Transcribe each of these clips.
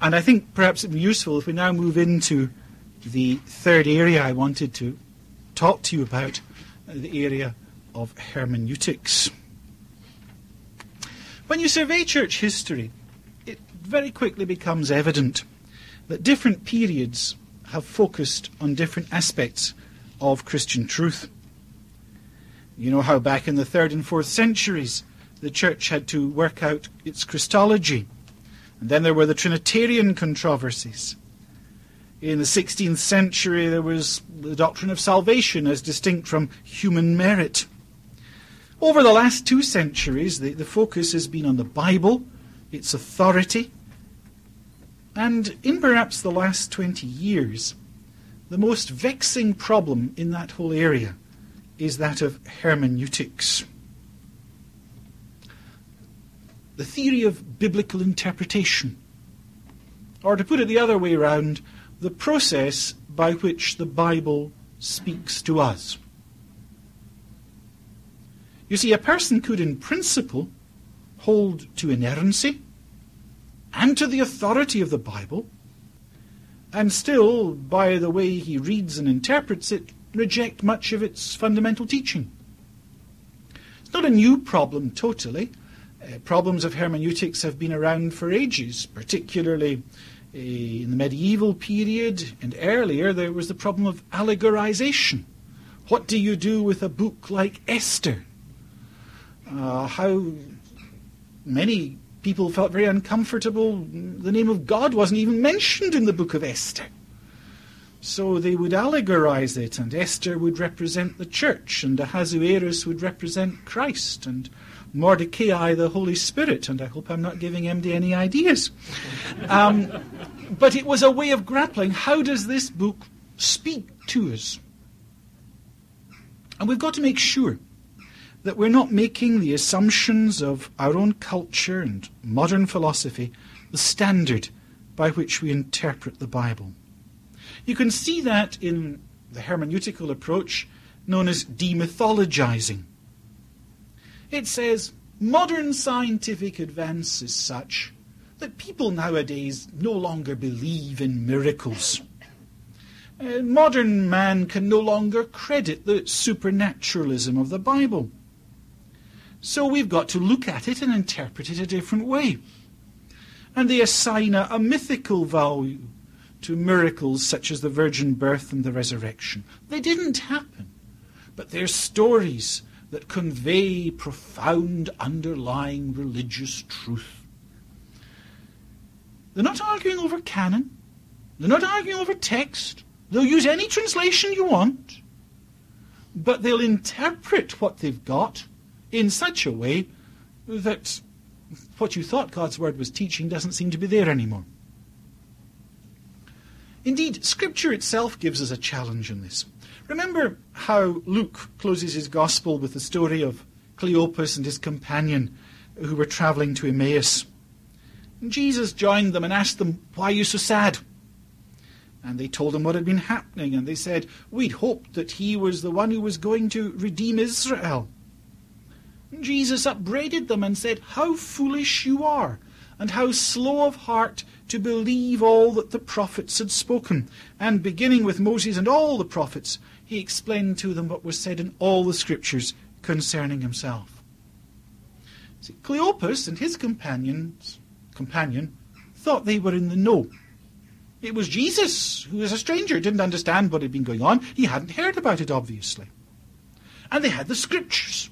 And I think perhaps it would be useful if we now move into the third area I wanted to talk to you about, uh, the area of hermeneutics. When you survey church history, it very quickly becomes evident that different periods have focused on different aspects of Christian truth. You know how back in the third and fourth centuries the church had to work out its Christology. And then there were the Trinitarian controversies. In the 16th century, there was the doctrine of salvation as distinct from human merit. Over the last two centuries, the, the focus has been on the Bible, its authority, and in perhaps the last 20 years, the most vexing problem in that whole area is that of hermeneutics. The theory of biblical interpretation. Or to put it the other way around, the process by which the Bible speaks to us. You see, a person could, in principle, hold to inerrancy and to the authority of the Bible, and still, by the way he reads and interprets it, reject much of its fundamental teaching. It's not a new problem totally. Uh, problems of hermeneutics have been around for ages, particularly uh, in the medieval period and earlier. There was the problem of allegorization. What do you do with a book like Esther? Uh, how many people felt very uncomfortable. The name of God wasn't even mentioned in the book of Esther. So they would allegorize it, and Esther would represent the church, and Ahasuerus would represent Christ, and Mordecai the Holy Spirit. And I hope I'm not giving MD any ideas. Um, but it was a way of grappling. How does this book speak to us? And we've got to make sure that we're not making the assumptions of our own culture and modern philosophy the standard by which we interpret the Bible. You can see that in the hermeneutical approach known as demythologizing. It says modern scientific advance is such that people nowadays no longer believe in miracles. Uh, modern man can no longer credit the supernaturalism of the Bible. So we've got to look at it and interpret it a different way. And they assign a, a mythical value to miracles such as the virgin birth and the resurrection. They didn't happen, but they're stories that convey profound underlying religious truth. They're not arguing over canon. They're not arguing over text. They'll use any translation you want. But they'll interpret what they've got in such a way that what you thought God's Word was teaching doesn't seem to be there anymore. Indeed, Scripture itself gives us a challenge in this. Remember how Luke closes his Gospel with the story of Cleopas and his companion who were travelling to Emmaus. And Jesus joined them and asked them, Why are you so sad? And they told him what had been happening, and they said, We'd hoped that he was the one who was going to redeem Israel. Jesus upbraided them and said, How foolish you are, and how slow of heart to believe all that the prophets had spoken. And beginning with Moses and all the prophets, he explained to them what was said in all the scriptures concerning himself. See, Cleopas and his companions, companion thought they were in the know. It was Jesus, who was a stranger, didn't understand what had been going on. He hadn't heard about it, obviously. And they had the scriptures.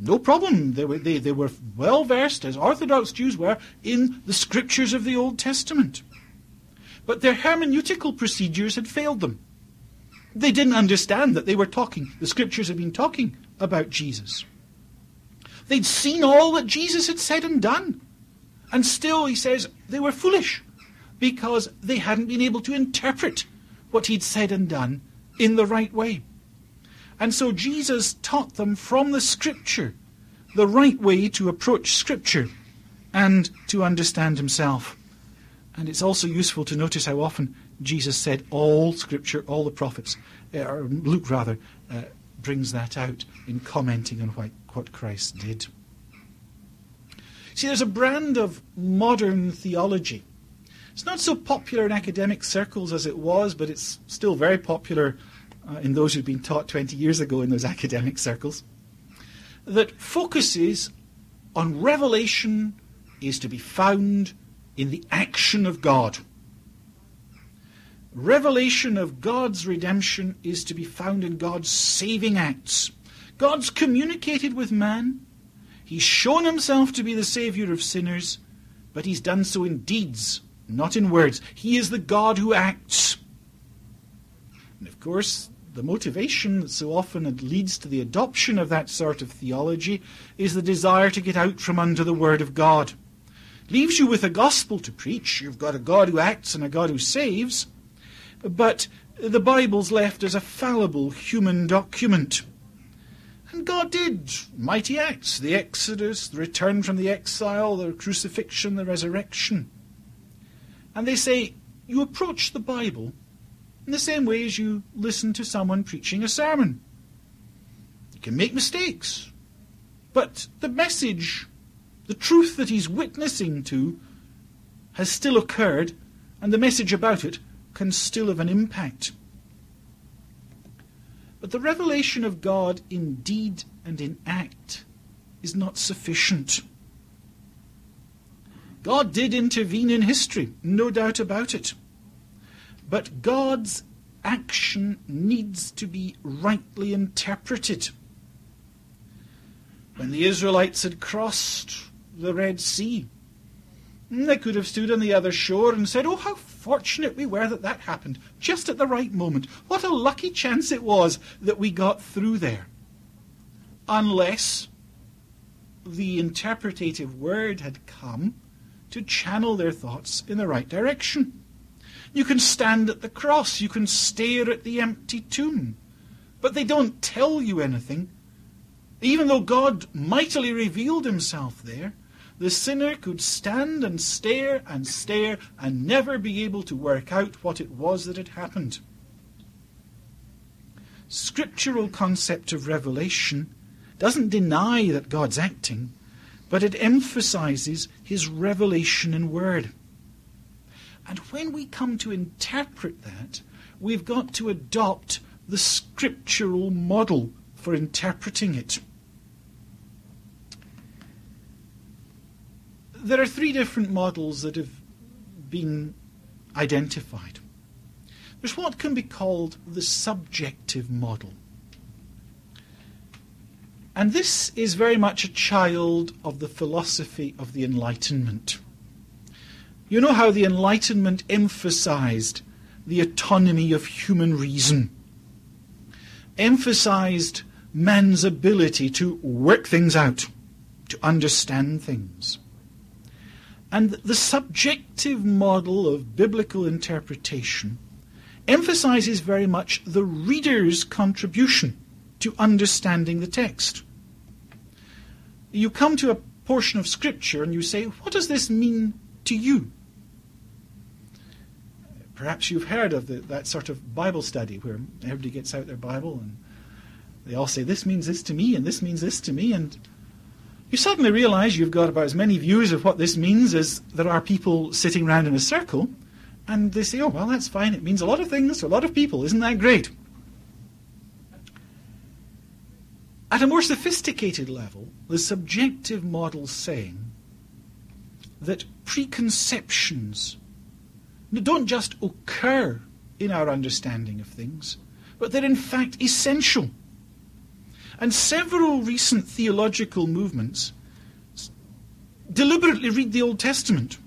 No problem. They were, they, they were well versed, as Orthodox Jews were, in the scriptures of the Old Testament. But their hermeneutical procedures had failed them. They didn't understand that they were talking, the scriptures had been talking about Jesus. They'd seen all that Jesus had said and done. And still, he says, they were foolish because they hadn't been able to interpret what he'd said and done in the right way. And so Jesus taught them from the Scripture the right way to approach Scripture and to understand himself. And it's also useful to notice how often Jesus said all Scripture, all the prophets, uh, or Luke rather, uh, brings that out in commenting on what, what Christ did. See, there's a brand of modern theology It's not so popular in academic circles as it was, but it's still very popular uh, in those who've been taught 20 years ago in those academic circles. That focuses on revelation is to be found in the action of God. Revelation of God's redemption is to be found in God's saving acts. God's communicated with man. He's shown himself to be the Saviour of sinners, but he's done so in deeds, not in words. He is the God who acts. And of course, the motivation that so often leads to the adoption of that sort of theology is the desire to get out from under the Word of God. Leaves you with a gospel to preach. You've got a God who acts and a God who saves. But the Bible's left as a fallible human document. And God did mighty acts the Exodus, the return from the exile, the crucifixion, the resurrection. And they say, you approach the Bible in the same way as you listen to someone preaching a sermon. You can make mistakes, but the message, the truth that he's witnessing to, has still occurred, and the message about it can still have an impact. But the revelation of God in deed and in act is not sufficient. God did intervene in history, no doubt about it. But God's action needs to be rightly interpreted. When the Israelites had crossed the Red Sea, they could have stood on the other shore and said, Oh, how fortunate we were that that happened, just at the right moment. What a lucky chance it was that we got through there. Unless the interpretative word had come to channel their thoughts in the right direction. You can stand at the cross, you can stare at the empty tomb, but they don't tell you anything. Even though God mightily revealed himself there, the sinner could stand and stare and stare and never be able to work out what it was that had happened. Scriptural concept of revelation doesn't deny that God's acting, but it emphasizes his revelation in word. And when we come to interpret that, we've got to adopt the scriptural model for interpreting it. There are three different models that have been identified. There's what can be called the subjective model. And this is very much a child of the philosophy of the Enlightenment. You know how the Enlightenment emphasized the autonomy of human reason, emphasized man's ability to work things out, to understand things. And the subjective model of biblical interpretation emphasizes very much the reader's contribution to understanding the text. You come to a portion of Scripture and you say, What does this mean to you? Perhaps you've heard of the, that sort of Bible study where everybody gets out their Bible and they all say, This means this to me, and this means this to me, and you suddenly realize you've got about as many views of what this means as there are people sitting around in a circle, and they say, oh, well, that's fine. It means a lot of things to a lot of people. Isn't that great? At a more sophisticated level, the subjective model saying that preconceptions don't just occur in our understanding of things, but they're in fact essential and several recent theological movements deliberately read the Old Testament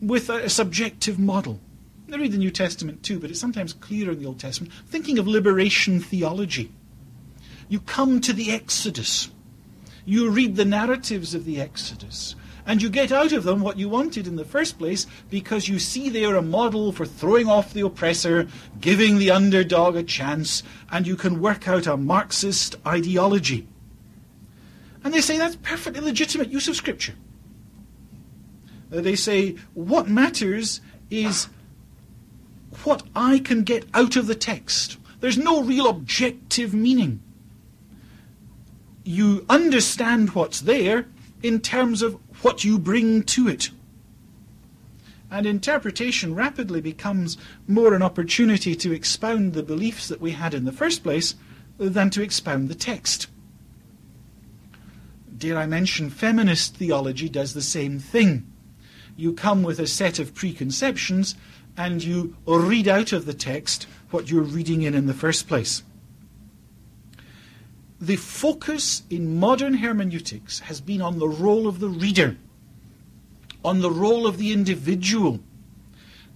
with a, a subjective model. They read the New Testament too, but it's sometimes clearer in the Old Testament. Thinking of liberation theology. You come to the Exodus. You read the narratives of the Exodus. And you get out of them what you wanted in the first place because you see they are a model for throwing off the oppressor, giving the underdog a chance, and you can work out a Marxist ideology. And they say that's perfectly legitimate use of Scripture. Uh, they say what matters is what I can get out of the text. There's no real objective meaning. You understand what's there in terms of what you bring to it. And interpretation rapidly becomes more an opportunity to expound the beliefs that we had in the first place than to expound the text. Dare I mention, feminist theology does the same thing. You come with a set of preconceptions and you read out of the text what you're reading in in the first place. The focus in modern hermeneutics has been on the role of the reader, on the role of the individual.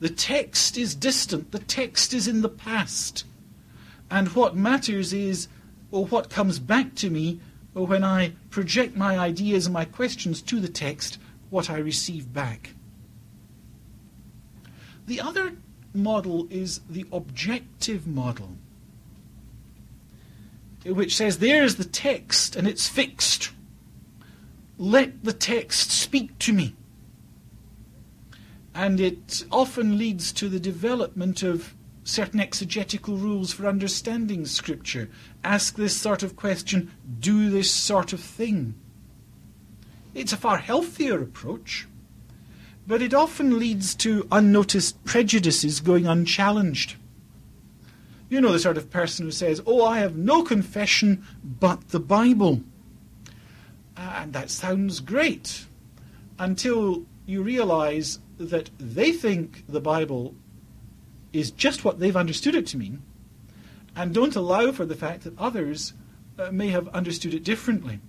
The text is distant, the text is in the past. And what matters is, or what comes back to me or when I project my ideas and my questions to the text, what I receive back. The other model is the objective model, which says there's the text and it's fixed. Let the text speak to me. And it often leads to the development of certain exegetical rules for understanding Scripture. Ask this sort of question, do this sort of thing. It's a far healthier approach, but it often leads to unnoticed prejudices going unchallenged. You know the sort of person who says, Oh, I have no confession but the Bible. And that sounds great until you realize that they think the Bible is just what they've understood it to mean, and don't allow for the fact that others uh, may have understood it differently.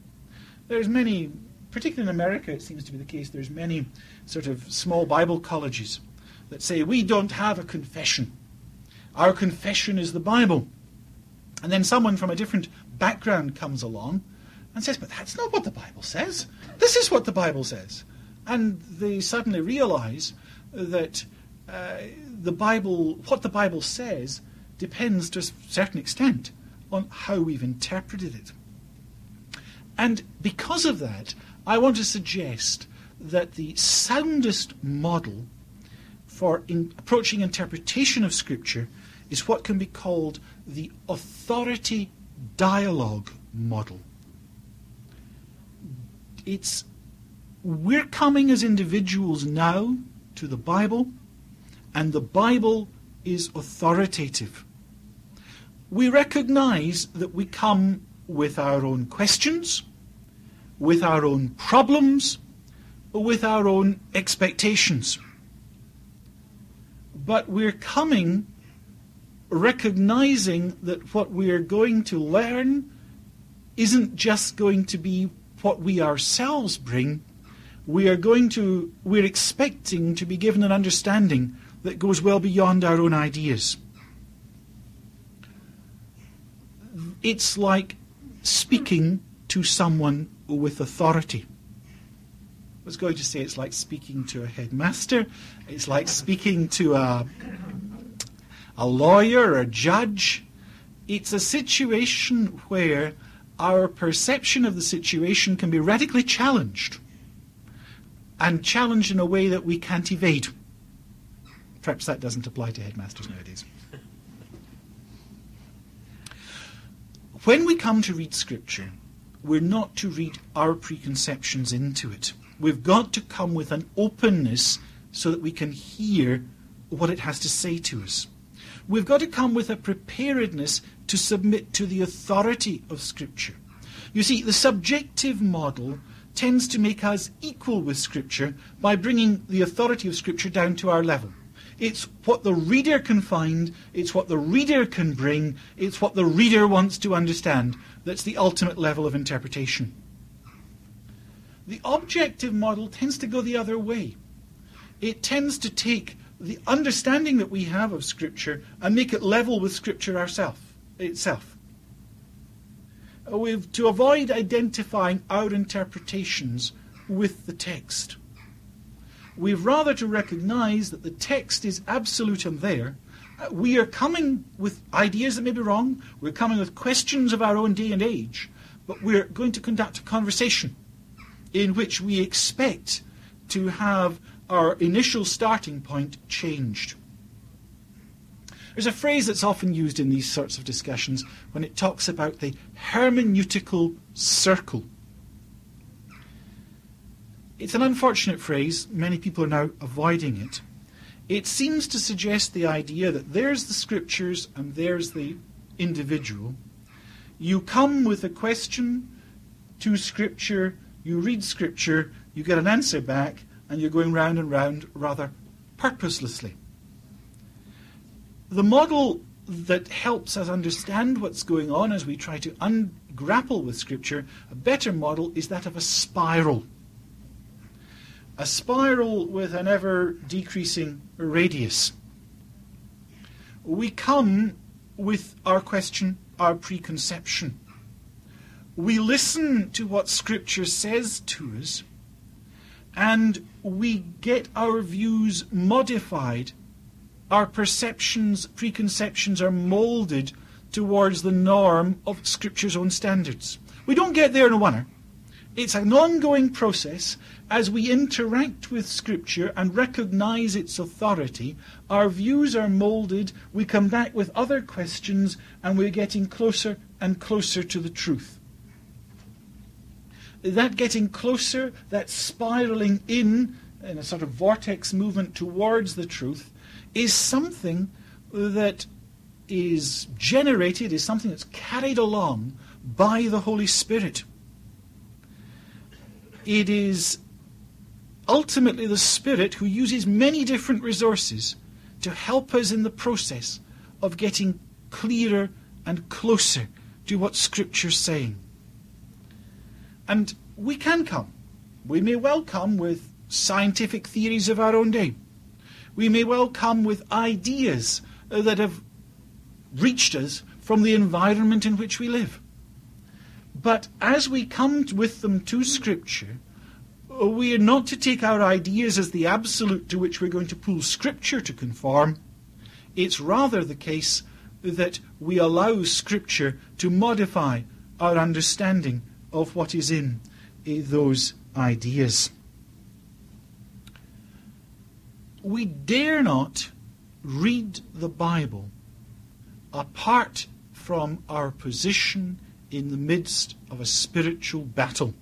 There's many, particularly in America, it seems to be the case, there's many sort of small Bible colleges that say, we don't have a confession. Our confession is the Bible. And then someone from a different background comes along and says, but that's not what the Bible says. This is what the Bible says. And they suddenly realize that uh, the Bible, what the Bible says, depends to a certain extent on how we've interpreted it. And because of that, I want to suggest that the soundest model for in approaching interpretation of Scripture is what can be called the authority dialogue model. It's we're coming as individuals now to the Bible and the Bible is authoritative. We recognize that we come with our own questions, with our own problems, with our own expectations. But we're coming recognizing that what we're going to learn isn't just going to be what we ourselves bring. We are going to, we're expecting to be given an understanding that goes well beyond our own ideas. It's like speaking to someone with authority. I was going to say it's like speaking to a headmaster, it's like speaking to a, a lawyer a judge. It's a situation where our perception of the situation can be radically challenged, and challenged in a way that we can't evade. Perhaps that doesn't apply to headmasters nowadays. When we come to read Scripture, we're not to read our preconceptions into it. We've got to come with an openness so that we can hear what it has to say to us. We've got to come with a preparedness to submit to the authority of Scripture. You see, the subjective model tends to make us equal with Scripture by bringing the authority of Scripture down to our level. It's what the reader can find, it's what the reader can bring, it's what the reader wants to understand that's the ultimate level of interpretation. The objective model tends to go the other way. It tends to take the understanding that we have of Scripture and make it level with Scripture ourself, itself. We've to avoid identifying our interpretations with the text. We've rather to recognize that the text is absolute and there. Uh, we are coming with ideas that may be wrong. We're coming with questions of our own day and age. But we're going to conduct a conversation in which we expect to have our initial starting point changed. There's a phrase that's often used in these sorts of discussions when it talks about the hermeneutical circle. It's an unfortunate phrase. Many people are now avoiding it. it seems to suggest the idea that there's the scriptures and there's the individual. You come with a question to scripture, you read scripture, you get an answer back, and you're going round and round rather purposelessly. The model that helps us understand what's going on as we try to un- grapple with Scripture, a better model is that of a spiral. A spiral with an ever decreasing radius. We come with our question, our preconception. We listen to what Scripture says to us, and we get our views modified our perceptions, preconceptions are molded towards the norm of Scripture's own standards. We don't get there in a one It's an ongoing process as we interact with Scripture and recognize its authority. Our views are molded, we come back with other questions, and we're getting closer and closer to the truth. That getting closer, that spiraling in, in a sort of vortex movement towards the truth, is something that is generated, is something that's carried along by the Holy Spirit. It is ultimately the Spirit who uses many different resources to help us in the process of getting clearer and closer to what Scripture's saying. And we can come. We may well come with scientific theories of our own day. We may well come with ideas that have reached us from the environment in which we live. But as we come with them to Scripture, uh, we are not to take our ideas as the absolute to which we're going to pull Scripture to conform. It's rather the case that we allow Scripture to modify our understanding of what is in eh, those ideas. we dare not read the Bible apart from our position in the midst of a spiritual battle.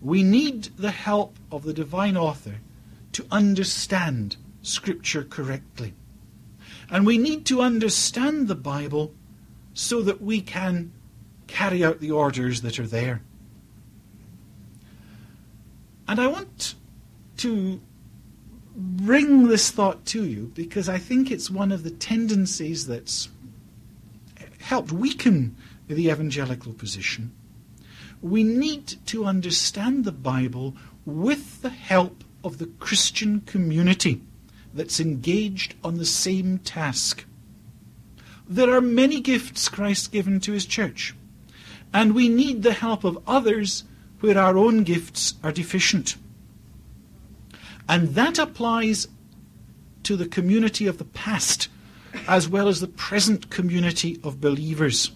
We need the help of the divine author to understand Scripture correctly. And we need to understand the Bible so that we can carry out the orders that are there. And I want to bring this thought to you because I think it's one of the tendencies that's helped weaken the evangelical position. We need to understand the Bible with the help of the Christian community that's engaged on the same task. There are many gifts Christ given to his church, and we need the help of others where our own gifts are deficient. And that applies to the community of the past as well as the present community of believers.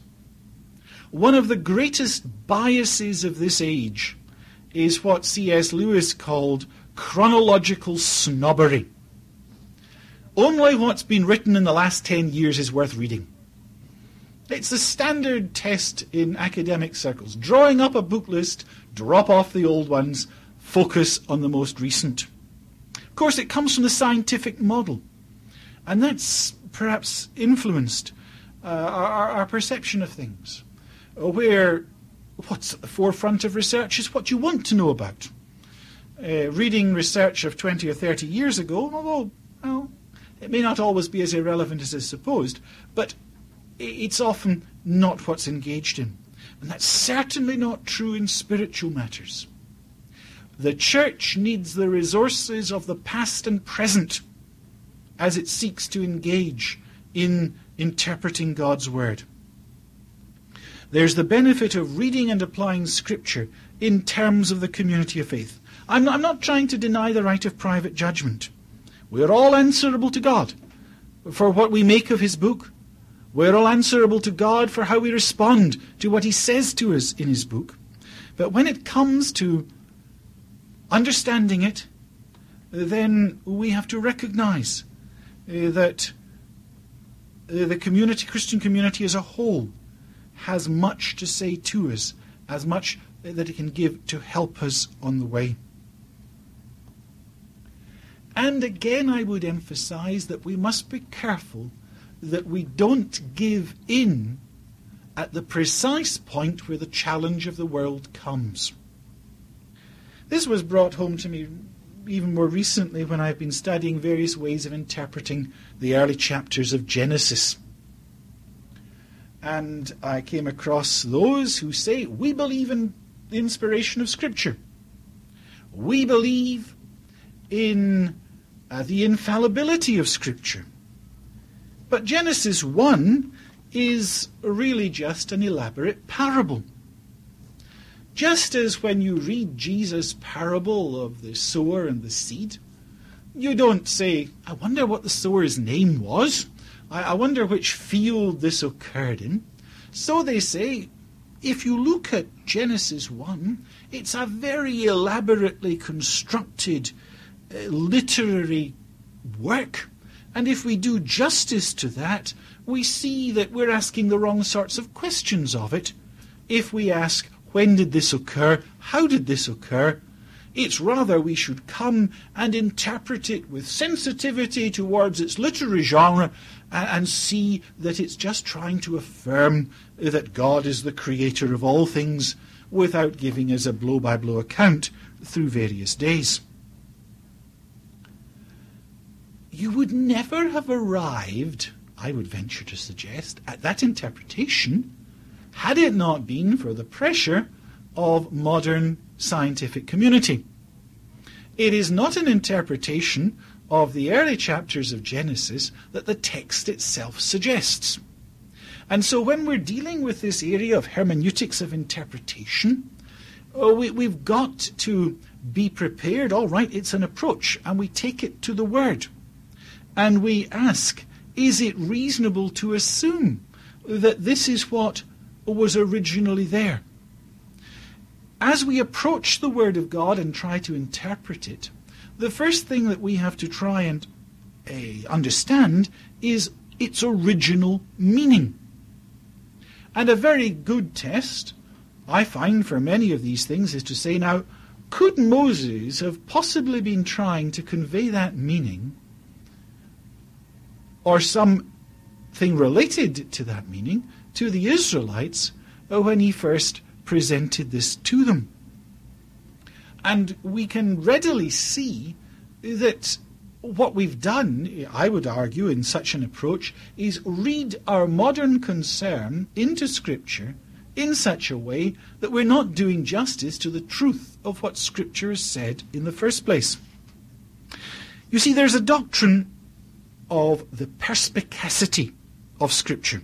One of the greatest biases of this age is what C.S. Lewis called chronological snobbery. Only what's been written in the last 10 years is worth reading. It's the standard test in academic circles. Drawing up a book list, drop off the old ones, focus on the most recent. Of course, it comes from the scientific model, and that's perhaps influenced uh, our, our, perception of things. Where what's at the forefront of research is what you want to know about. Uh, reading research of 20 or 30 years ago, although well, it may not always be as irrelevant as is supposed, but it's often not what's engaged in. And that's certainly not true in spiritual matters. The church needs the resources of the past and present as it seeks to engage in interpreting God's Word. There's the benefit of reading and applying Scripture in terms of the community of faith. I'm not, I'm not trying to deny the right of private judgment. We're all answerable to God for what we make of His book. We're all answerable to God for how we respond to what He says to us in His book. But when it comes to understanding it, then we have to recognize uh, that uh, the community, Christian community as a whole, has much to say to us, as much that it can give to help us on the way. And again, I would emphasize that we must be careful that we don't give in at the precise point where the challenge of the world comes. This was brought home to me even more recently when I've been studying various ways of interpreting the early chapters of Genesis. And I came across those who say, We believe in the inspiration of Scripture. We believe in uh, the infallibility of Scripture. But Genesis 1 is really just an elaborate parable. Just as when you read Jesus' parable of the sower and the seed, you don't say, I wonder what the sower's name was. I, I wonder which field this occurred in. So they say, if you look at Genesis 1, it's a very elaborately constructed uh, literary work. And if we do justice to that, we see that we're asking the wrong sorts of questions of it. If we ask, when did this occur? How did this occur? It's rather we should come and interpret it with sensitivity towards its literary genre and, see that it's just trying to affirm that God is the creator of all things without giving us a blow by blow account through various days. You would never have arrived, I would venture to suggest, at that interpretation had it not been for the pressure of modern scientific community. It is not an interpretation of the early chapters of Genesis that the text itself suggests. And so when we're dealing with this area of hermeneutics of interpretation, oh, we, we've got to be prepared. All right, it's an approach, and we take it to the Word. And we ask, is it reasonable to assume that this is what was originally there? As we approach the Word of God and try to interpret it, the first thing that we have to try and uh, understand is its original meaning. And a very good test, I find, for many of these things is to say, now, could Moses have possibly been trying to convey that meaning or something related to that meaning to the Israelites when he first presented this to them? And we can readily see that what we've done, I would argue, in such an approach, is read our modern concern into Scripture in such a way that we're not doing justice to the truth of what Scripture has said in the first place. You see, there's a doctrine of the perspicacity of Scripture,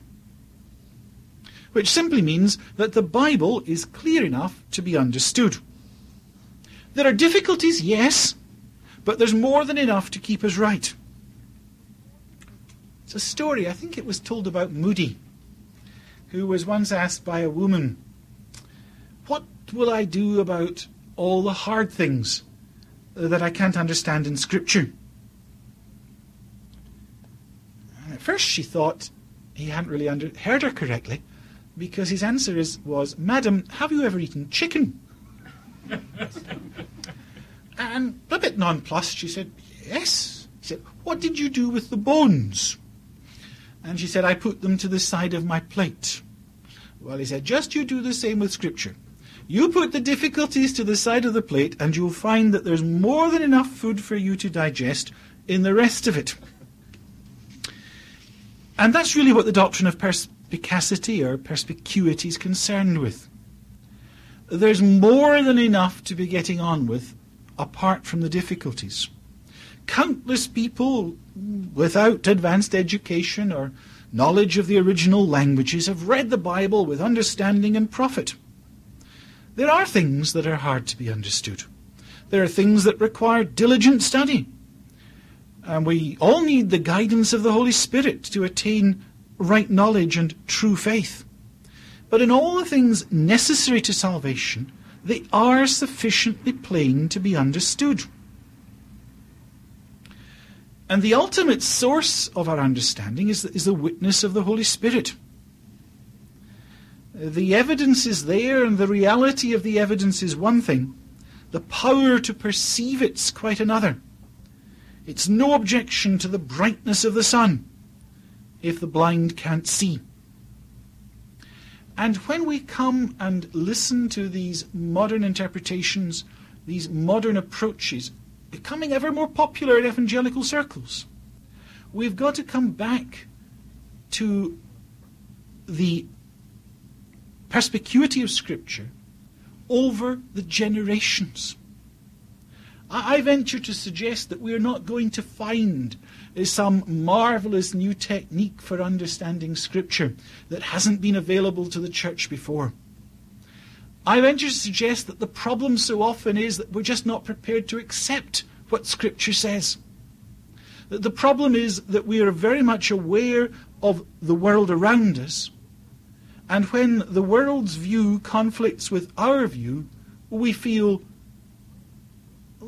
which simply means that the Bible is clear enough to be understood. There are difficulties, yes, but there's more than enough to keep us right. It's a story, I think it was told about Moody, who was once asked by a woman, What will I do about all the hard things that I can't understand in Scripture? And at first she thought he hadn't really under- heard her correctly, because his answer is, was, Madam, have you ever eaten chicken? And a bit nonplussed, she said, Yes. He said, What did you do with the bones? And she said, I put them to the side of my plate. Well, he said, Just you do the same with Scripture. You put the difficulties to the side of the plate, and you'll find that there's more than enough food for you to digest in the rest of it. And that's really what the doctrine of perspicacity or perspicuity is concerned with. There's more than enough to be getting on with apart from the difficulties. Countless people without advanced education or knowledge of the original languages have read the Bible with understanding and profit. There are things that are hard to be understood. There are things that require diligent study. And we all need the guidance of the Holy Spirit to attain right knowledge and true faith. But in all the things necessary to salvation, they are sufficiently plain to be understood. And the ultimate source of our understanding is the, is the witness of the Holy Spirit. The evidence is there, and the reality of the evidence is one thing. The power to perceive it's quite another. It's no objection to the brightness of the sun if the blind can't see. And when we come and listen to these modern interpretations, these modern approaches, becoming ever more popular in evangelical circles, we've got to come back to the perspicuity of Scripture over the generations. I venture to suggest that we are not going to find uh, some marvelous new technique for understanding Scripture that hasn't been available to the church before. I venture to suggest that the problem so often is that we're just not prepared to accept what Scripture says. The problem is that we are very much aware of the world around us, and when the world's view conflicts with our view, we feel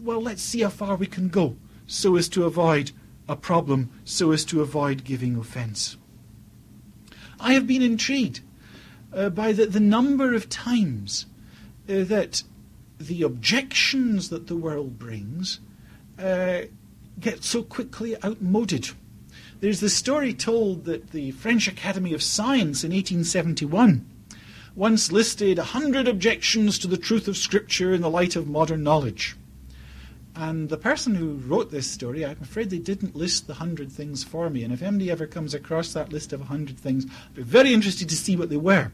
well, let's see how far we can go so as to avoid a problem, so as to avoid giving offence. I have been intrigued uh, by the, the, number of times uh, that the objections that the world brings uh, get so quickly outmoded. There's the story told that the French Academy of Science in 1871 once listed a hundred objections to the truth of Scripture in the light of modern knowledge. And the person who wrote this story, I'm afraid they didn't list the hundred things for me. And if anybody ever comes across that list of a hundred things, I'd be very interested to see what they were.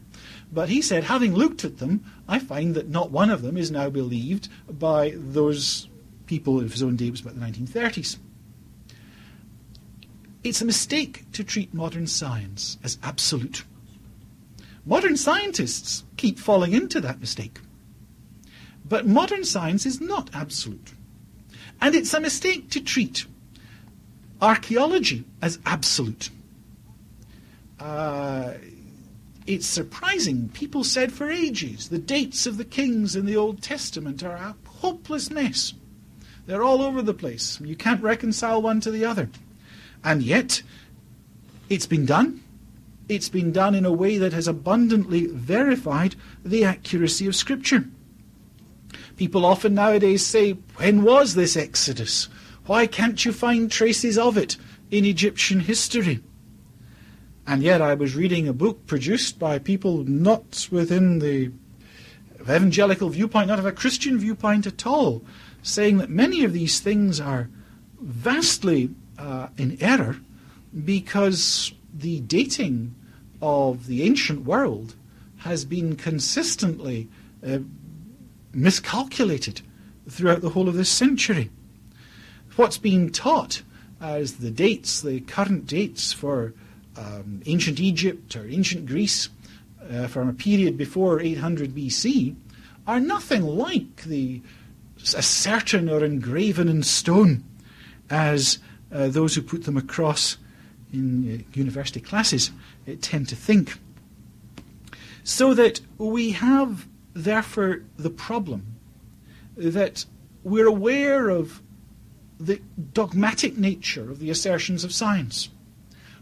But he said, having looked at them, I find that not one of them is now believed by those people of his own day, it was about the 1930s. It's a mistake to treat modern science as absolute. Modern scientists keep falling into that mistake. But modern science is not absolute. And it's a mistake to treat archaeology as absolute. Uh, it's surprising. People said for ages the dates of the kings in the Old Testament are a hopeless mess. They're all over the place. You can't reconcile one to the other. And yet, it's been done. It's been done in a way that has abundantly verified the accuracy of Scripture. People often nowadays say, When was this Exodus? Why can't you find traces of it in Egyptian history? And yet, I was reading a book produced by people not within the evangelical viewpoint, not of a Christian viewpoint at all, saying that many of these things are vastly uh, in error because the dating of the ancient world has been consistently uh, miscalculated throughout the whole of this century. What's being taught as the dates, the current dates for um, ancient Egypt or ancient Greece uh, from a period before 800 BC are nothing like the as or engraven in stone as uh, those who put them across in uh, university classes uh, tend to think. So that we have therefore the problem that we're aware of the dogmatic nature of the assertions of science.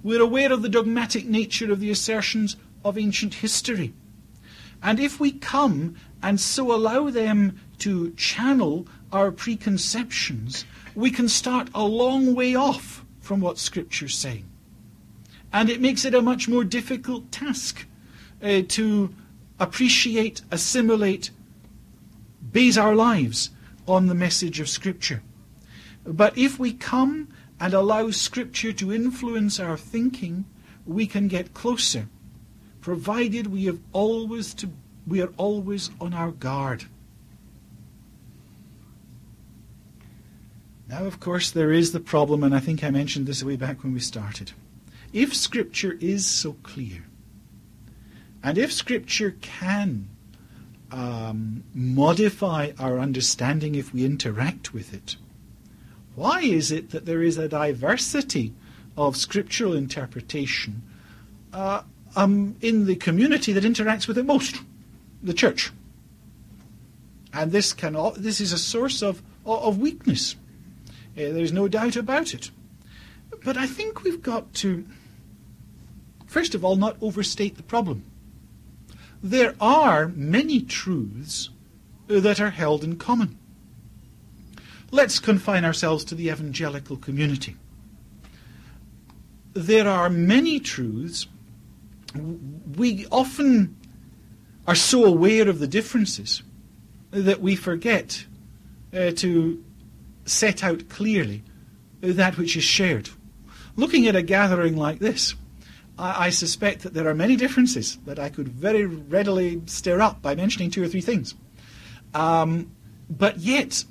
We're aware of the dogmatic nature of the assertions of ancient history. And if we come and so allow them to channel our preconceptions, we can start a long way off from what Scripture's saying. And it makes it a much more difficult task uh, to appreciate, assimilate, base our lives on the message of Scripture. But if we come and allow Scripture to influence our thinking, we can get closer, provided we have always to we are always on our guard. Now, of course, there is the problem, and I think I mentioned this way back when we started. If Scripture is so clear, and if Scripture can um, modify our understanding if we interact with it, why is it that there is a diversity of scriptural interpretation uh, um, in the community that interacts with it most, the church? And this can this is a source of of weakness. Uh, there's no doubt about it. But I think we've got to, first of all, not overstate the problem there are many truths that are held in common. let's confine ourselves to the evangelical community. There are many truths. We often are so aware of the differences that we forget uh, to set out clearly that which is shared. Looking at a gathering like this, I, I suspect that there are many differences that I could very readily stir up by mentioning two or three things. Um, but yet,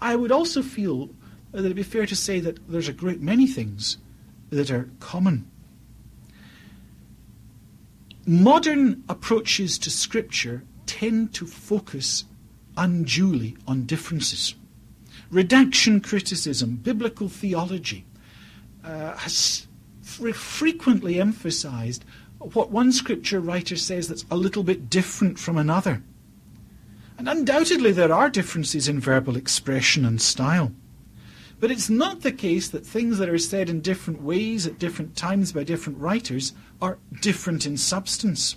I would also feel that it'd be fair to say that there's a great many things that are common. Modern approaches to Scripture tend to focus unduly on differences. Redaction criticism, biblical theology, uh, has frequently emphasized what one scripture writer says that's a little bit different from another. And undoubtedly, there are differences in verbal expression and style. But it's not the case that things that are said in different ways at different times by different writers are different in substance.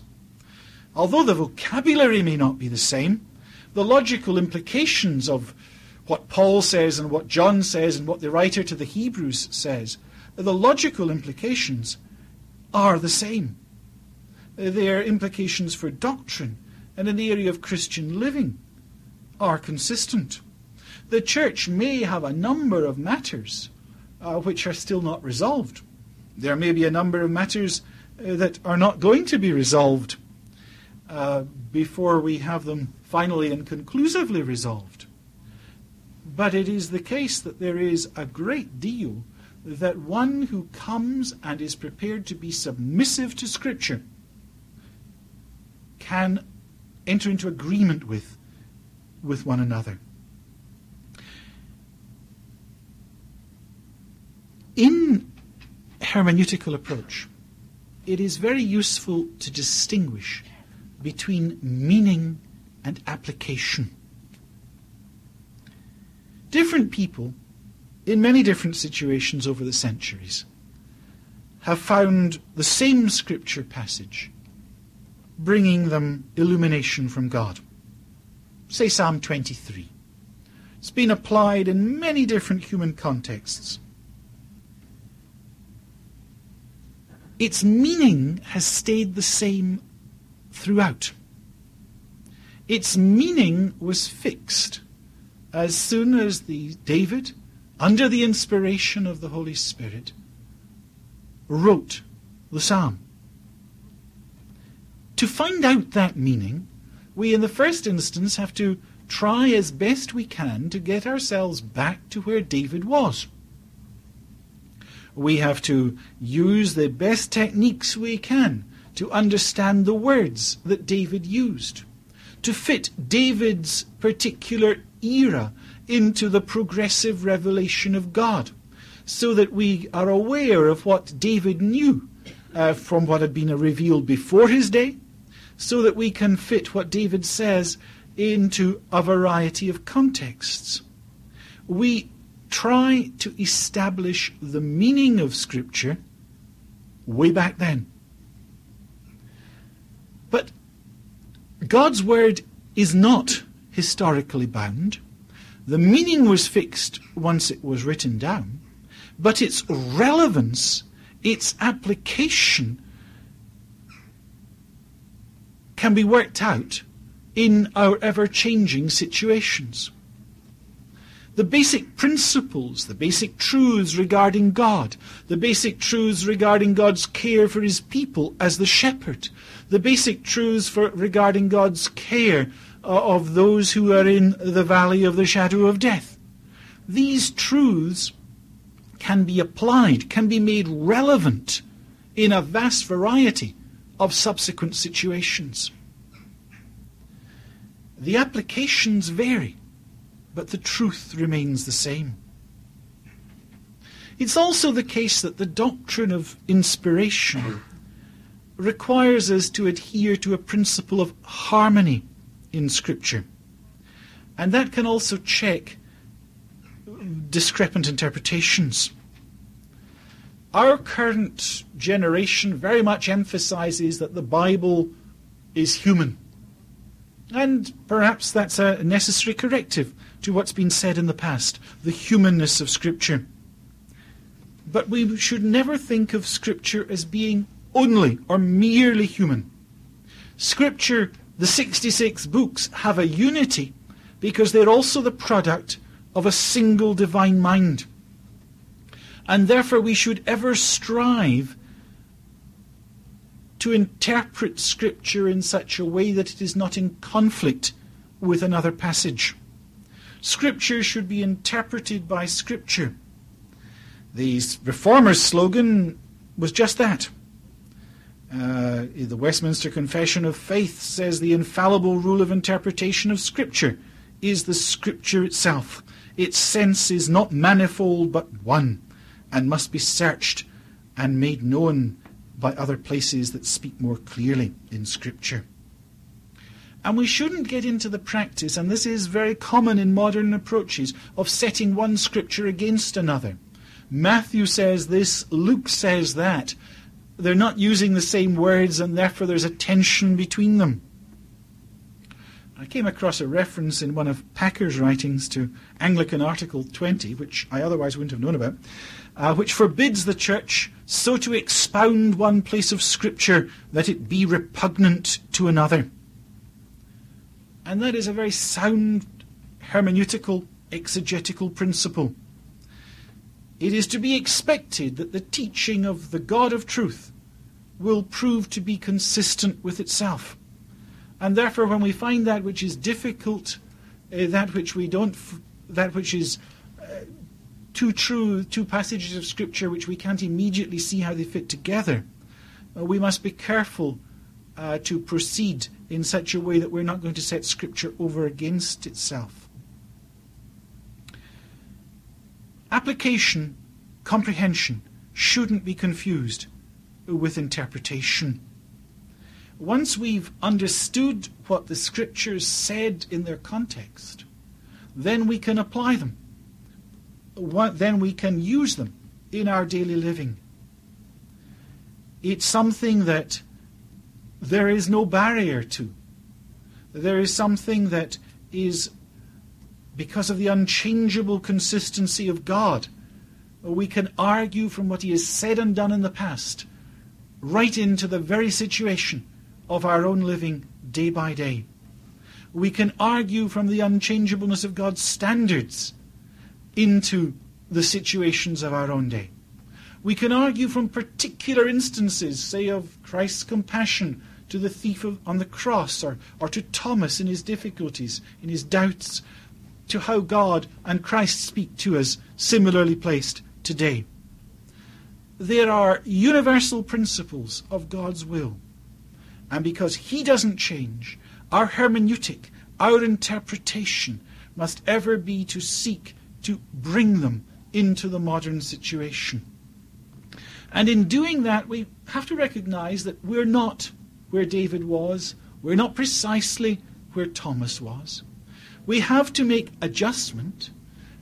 Although the vocabulary may not be the same, the logical implications of what Paul says and what John says and what the writer to the Hebrews says, the logical implications are the same. They are implications for doctrine and in the area of Christian living are consistent. The church may have a number of matters uh, which are still not resolved. There may be a number of matters uh, that are not going to be resolved uh, before we have them finally and conclusively resolved. But it is the case that there is a great deal that one who comes and is prepared to be submissive to Scripture can enter into agreement with, with one another. In hermeneutical approach, it is very useful to distinguish between meaning and application. Different people, in many different situations over the centuries, have found the same scripture passage bringing them illumination from God. Say Psalm 23. It's been applied in many different human contexts. Its meaning has stayed the same throughout. Its meaning was fixed as soon as the David, under the inspiration of the Holy Spirit, wrote the psalm. To find out that meaning, we in the first instance have to try as best we can to get ourselves back to where David was. We have to use the best techniques we can to understand the words that David used, to fit David's particular era into the progressive revelation of God, so that we are aware of what David knew uh, from what had been revealed before his day so that we can fit what David says into a variety of contexts. We try to establish the meaning of Scripture way back then. But God's Word is not historically bound. The meaning was fixed once it was written down, but its relevance, its application, can be worked out in our ever changing situations. The basic principles, the basic truths regarding God, the basic truths regarding God's care for his people as the shepherd, the basic truths for, regarding God's care Uh, of those who are in the valley of the shadow of death. These truths can be applied, can be made relevant in a vast variety of subsequent situations. The applications vary, but the truth remains the same. It's also the case that the doctrine of inspiration requires us to adhere to a principle of harmony in Scripture. And that can also check discrepant interpretations. Our current generation very much emphasizes that the Bible is human. And perhaps that's a necessary corrective to what's been said in the past, the humanness of Scripture. But we should never think of Scripture as being only or merely human. Scripture, the 66 books, have a unity because they're also the product of a single divine mind. And therefore, we should ever strive to interpret Scripture in such a way that it is not in conflict with another passage. Scripture should be interpreted by Scripture. The Reformers' slogan was just that. Uh, the Westminster Confession of Faith says the infallible rule of interpretation of Scripture is the Scripture itself. Its sense is not manifold but one, and must be searched and made known by other places that speak more clearly in Scripture. And we shouldn't get into the practice, and this is very common in modern approaches, of setting one Scripture against another. Matthew says this, Luke says that. They're not using the same words, and therefore there's a tension between them. I came across a reference in one of Packer's writings to Anglican Article 20, which I otherwise wouldn't have known about, uh, which forbids the church so to expound one place of Scripture that it be repugnant to another. And that is a very sound hermeneutical, exegetical principle. It is to be expected that the teaching of the God of truth will prove to be consistent with itself. And therefore, when we find that which is difficult, uh, that which we don't, f- that which is uh, too true, two passages of Scripture which we can't immediately see how they fit together, uh, we must be careful to proceed in such a way that we're not going to set Scripture over against itself. Application, comprehension, shouldn't be confused with interpretation. Once we've understood what the Scriptures said in their context, then we can apply them. Then we can use them in our daily living. It's something that there is no barrier to. There is something that is, because of the unchangeable consistency of God, we can argue from what He has said and done in the past right into the very situation of our own living day by day. We can argue from the unchangeableness of God's standards into the situations of our own day. We can argue from particular instances, say, of Christ's compassion to the thief of, on the cross, or, or to Thomas in his difficulties, in his doubts, to how God and Christ speak to us, similarly placed today. There are universal principles of God's will and because He doesn't change, our hermeneutic, our interpretation, must ever be to seek to bring them into the modern situation. And in doing that, we have to recognize that we're not where David was, we're not precisely where Thomas was. We have to make adjustment,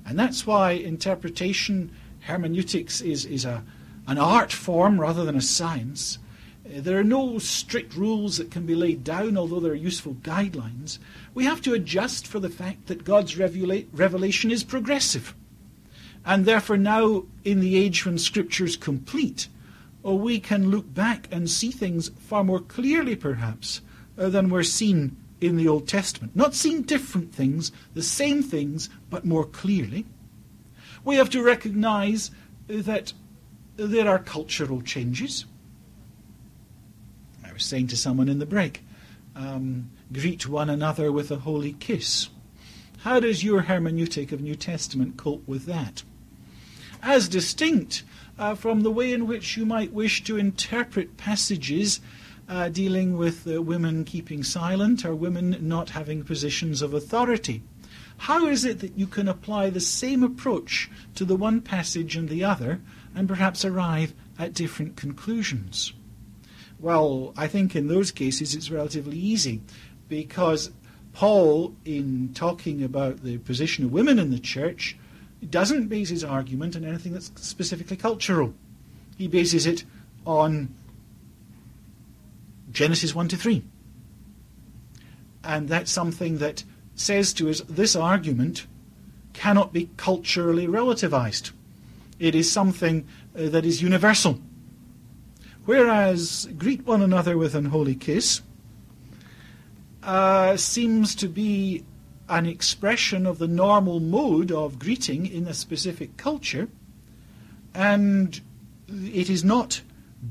and that's why interpretation, hermeneutics, is, is a, an art form rather than a science. Uh, there are no strict rules that can be laid down, although there are useful guidelines. We have to adjust for the fact that God's revelation is progressive. And therefore, now, in the age when Scripture is complete, oh, we can look back and see things far more clearly, perhaps, uh, than were seen in the Old Testament. Not seeing different things, the same things, but more clearly. We have to recognize that there are cultural changes. I was saying to someone in the break, um, greet one another with a holy kiss. How does your hermeneutic of New Testament cope with that? As distinct uh, from the way in which you might wish to interpret passages uh, dealing with uh, women keeping silent or women not having positions of authority. How is it that you can apply the same approach to the one passage and the other and perhaps arrive at different conclusions? Well, I think in those cases it's relatively easy because Paul, in talking about the position of women in the church, doesn't base his argument on anything that's specifically cultural. He bases it on Genesis 1 to 3. And that's something that says to us this argument cannot be culturally relativized. It is something uh, that is universal. Whereas greet one another with an holy kiss uh, seems to be an expression of the normal mode of greeting in a specific culture, and it is not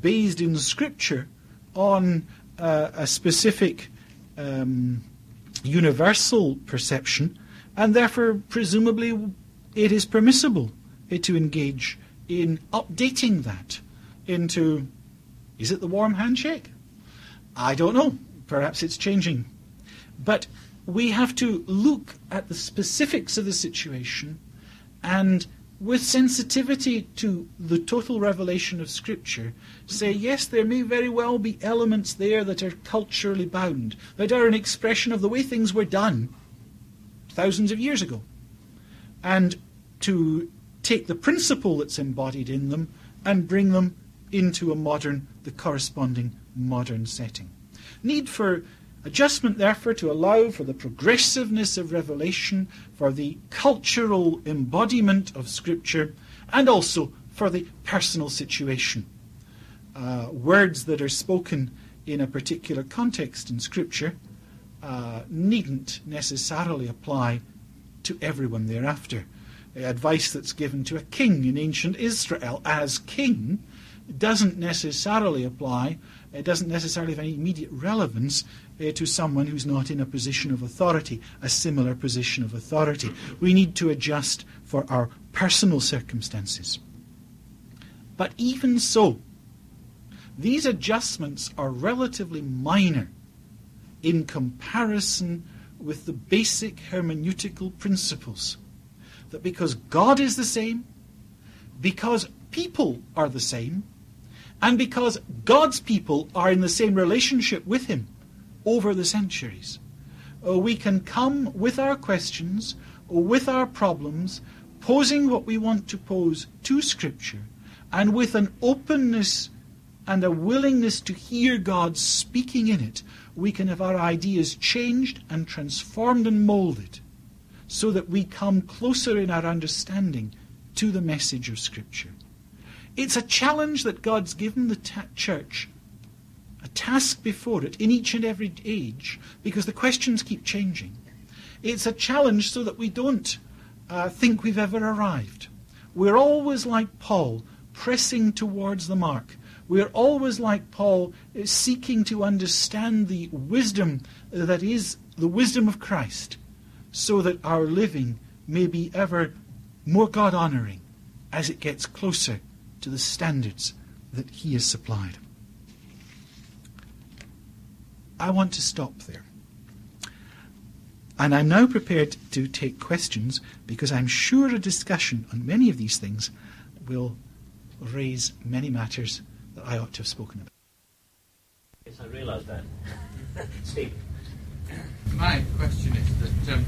based in Scripture on uh, a specific um, universal perception, and therefore, presumably, it is permissible to engage in updating that into is it the warm handshake? I don't know. Perhaps it's changing. But we have to look at the specifics of the situation and with sensitivity to the total revelation of Scripture, say, yes, there may very well be elements there that are culturally bound, that are an expression of the way things were done thousands of years ago. And to take the principle that's embodied in them and bring them into a modern, the corresponding modern setting. Need for Adjustment, therefore, to allow for the progressiveness of revelation, for the cultural embodiment of Scripture, and also for the personal situation. Uh, words that are spoken in a particular context in Scripture uh, needn't necessarily apply to everyone thereafter. The advice that's given to a king in ancient Israel as king doesn't necessarily apply, it doesn't necessarily have any immediate relevance to someone who's not in a position of authority, a similar position of authority. We need to adjust for our personal circumstances. But even so, these adjustments are relatively minor in comparison with the basic hermeneutical principles. That because God is the same, because people are the same, and because God's people are in the same relationship with Him, over the centuries. Uh, we can come with our questions, with our problems, posing what we want to pose to Scripture, and with an openness and a willingness to hear God speaking in it, we can have our ideas changed and transformed and molded so that we come closer in our understanding to the message of Scripture. It's a challenge that God's given the ta- church task before it in each and every age because the questions keep changing. It's a challenge so that we don't uh, think we've ever arrived. We're always like Paul, pressing towards the mark. We're always like Paul, uh, seeking to understand the wisdom that is the wisdom of Christ, so that our living may be ever more God honoring as it gets closer to the standards that He has supplied. I want to stop there. And I'm now prepared to take questions because I'm sure a discussion on many of these things will raise many matters that I ought to have spoken about. Yes, I realise that. Steve. My question is that um,